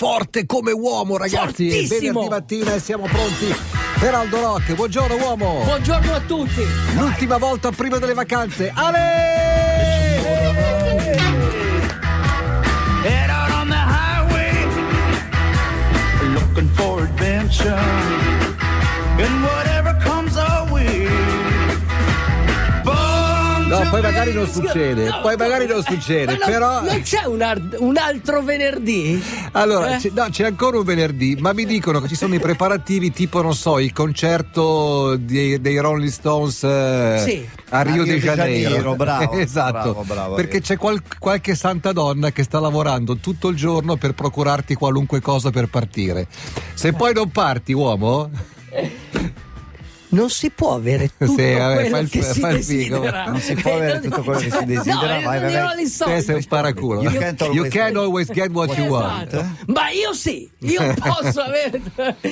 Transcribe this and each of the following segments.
forte come uomo, ragazzi. Fortissimo. venerdì mattina e siamo pronti per Aldo Rock. Buongiorno, uomo. Buongiorno a tutti. L'ultima volta prima delle vacanze. Ale! Head out on the highway, looking for adventure, and whatever No, poi magari non succede, No, poi magari non succede, non- però... Non c'è un, ar- un altro venerdì? Allora, Eh? c'è, no, c'è ancora un venerdì, ma mi dicono che ci sono i preparativi tipo, non so, il concerto di- dei Rolling Stones eh, Sì. a Rio, de de Janeiro. Janeiro, bravo, esatto, bravo, bravo, perché Rio. c'è qual- qualche santa donna che sta lavorando tutto il giorno per procurarti qualunque cosa per partire. Se poi non parti, uomo... Non si può avere tutto Sì, vabbè, quello che si desidera. Non si può avere tutto quello che si desidera, No, vai, vai, vai. Te sei un sparaculo. You can't always- You can always get what you want. Esatto. Ma io sì, io posso avere.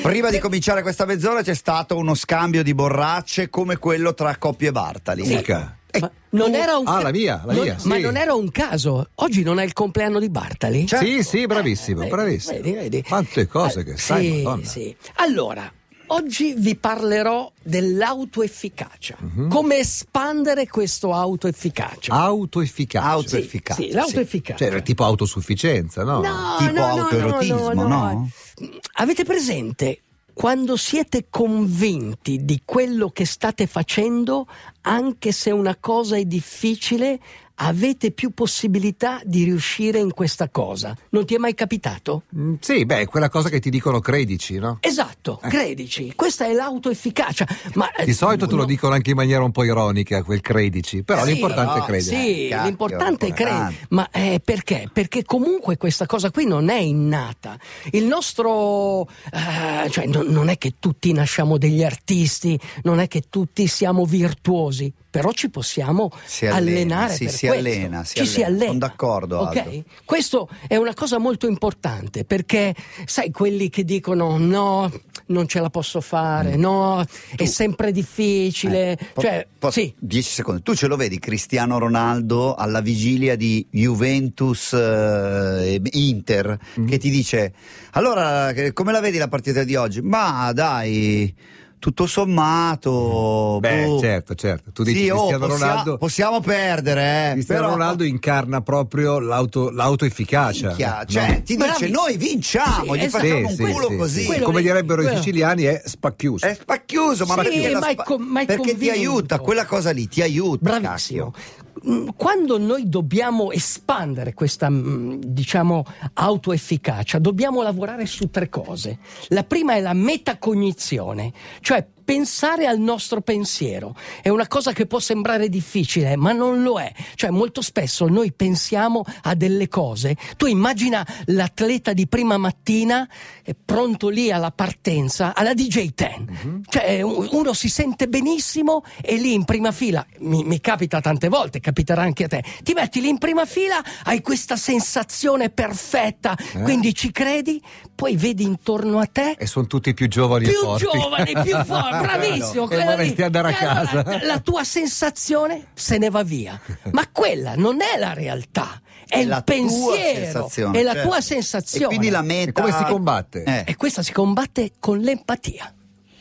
Prima di cominciare questa mezz'ora c'è stato uno scambio di borracce come quello tra Coppie Bartali. Mica. Ma non era un Ah, la mia, la non- mia, Ma sì. non era un caso. Oggi non è il compleanno di Bartali? Certo. Sì, sì, bravissimo, Vedi, bravissimo. vedi, vedi. Quante cose che Eh, sai, sì, Madonna. sì. Allora, oggi vi parlerò dell'autoefficacia. Mhm. Come espandere questo autoefficacia. Autoefficacia. Autoefficacia. Sì, l'autoefficacia. Cioè, tipo autosufficienza, no? No, Tipo no, autoerotismo, no, no, no? Avete presente quando siete convinti di quello che state facendo, anche se una cosa è difficile, avete più possibilità di riuscire in questa cosa? Non ti è mai capitato? Mm, Sì, beh, è quella cosa che ti dicono credici, no? Esatto, credici, questa è l'autoefficacia. Ma, eh, Di solito te lo no- dicono anche in maniera un po' ironica, quel credici, però Sì, l'importante è no, credere. Sì, Eh, cacchio, l'importante è credere. Ma eh, perché? Perché comunque questa cosa qui non è innata. Il nostro. eh, cioè, non, non è che tutti nasciamo degli artisti, non è che tutti siamo virtuosi, però ci possiamo Si allena, allenare. si questo. allena, si ci si allena. allena. Sono d'accordo, Ok? Aldo. Questo è una cosa molto importante perché, sai, quelli che dicono no, non ce la posso fare, no, è sempre difficile. Eh, po- cioè, po- sì. 10 secondi. Tu ce lo vedi Cristiano Ronaldo alla vigilia di Juventus eh, Inter Mm. che ti dice allora che- come la vedi la partita di oggi? Ma dai, tutto sommato. Beh, boh. certo, certo. Tu dici Sì, oh, Cristiano possia- Ronaldo. possiamo perdere, eh, Cristiano però- Ronaldo incarna proprio l'auto, l'autoefficacia. Minchia, no? cioè, ti dice noi vinciamo, Sì, gli esatto. facciamo Sì, un sì, culo sì, così. sì. Quello Come direbbero quello- i siciliani è spacchiuso. È spacchiuso, ma Sì, perché, la ma è spa- con- ma è perché ti aiuta, quella cosa lì ti aiuta. Bravissimo. cacchio. Mm, Quando noi dobbiamo espandere questa, mm, diciamo, autoefficacia, dobbiamo lavorare su tre cose. La prima è la metacognizione, cioè pensare al nostro pensiero. È una cosa che può sembrare difficile, ma non lo è. Cioè, molto spesso noi pensiamo a delle cose. Tu immagina l'atleta di prima mattina, è pronto lì alla partenza, alla DJ10. Cioè, u- uno si sente benissimo e lì in prima fila, mi, mi capita tante volte, capiterà anche a te, ti metti lì in prima fila, hai questa sensazione perfetta, Eh. quindi ci credi, poi vedi intorno a te E sono tutti più giovani e più forti. giovani, più forti, bravissimo. E quella vorresti lì. andare a E allora casa. la tua sensazione se ne va via. Ma quella non è la realtà, è, È il pensiero, è la certo. tua E sensazione. quindi la E meta. come si combatte? Eh. E questa si combatte con l'empatia.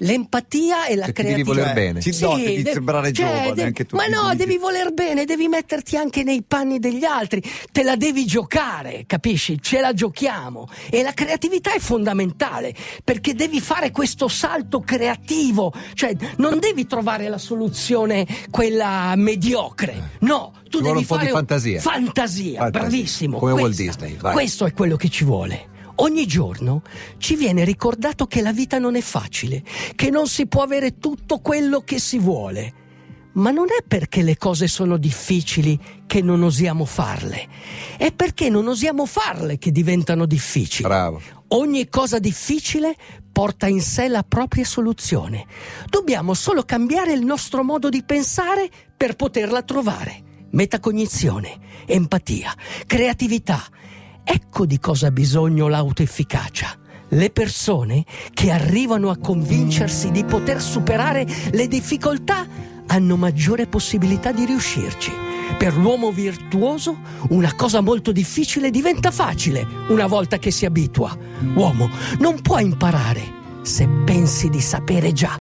L'empatia e la Che ti devi creatività. voler bene. Sì, no, devi de- sembrare giovane de- anche tu, Ma no, devi- voler bene, devi metterti anche nei panni degli altri, te la devi giocare, capisci? Ce la giochiamo. E la creatività è fondamentale, perché devi fare questo salto creativo, cioè non devi trovare la soluzione quella mediocre. No, tu Ci devi un po' di fare fantasia. Fantasia, Fantasia, bravissimo. come Walt Questa- Disney, vai. Questo è quello che ci vuole. Ogni giorno ci viene ricordato che la vita non è facile, che non si può avere tutto quello che si vuole. Ma non è perché le cose sono difficili che non osiamo farle, è perché non osiamo farle che diventano difficili. Bravo. Ogni cosa difficile porta in sé la propria soluzione. Dobbiamo solo cambiare il nostro modo di pensare per poterla trovare. Metacognizione, empatia, creatività. Ecco di cosa ha bisogno l'autoefficacia. Le persone che arrivano a convincersi di poter superare le difficoltà hanno maggiore possibilità di riuscirci. Per l'uomo virtuoso una cosa molto difficile diventa facile una volta che si abitua. Uomo, non puoi imparare se pensi di sapere già.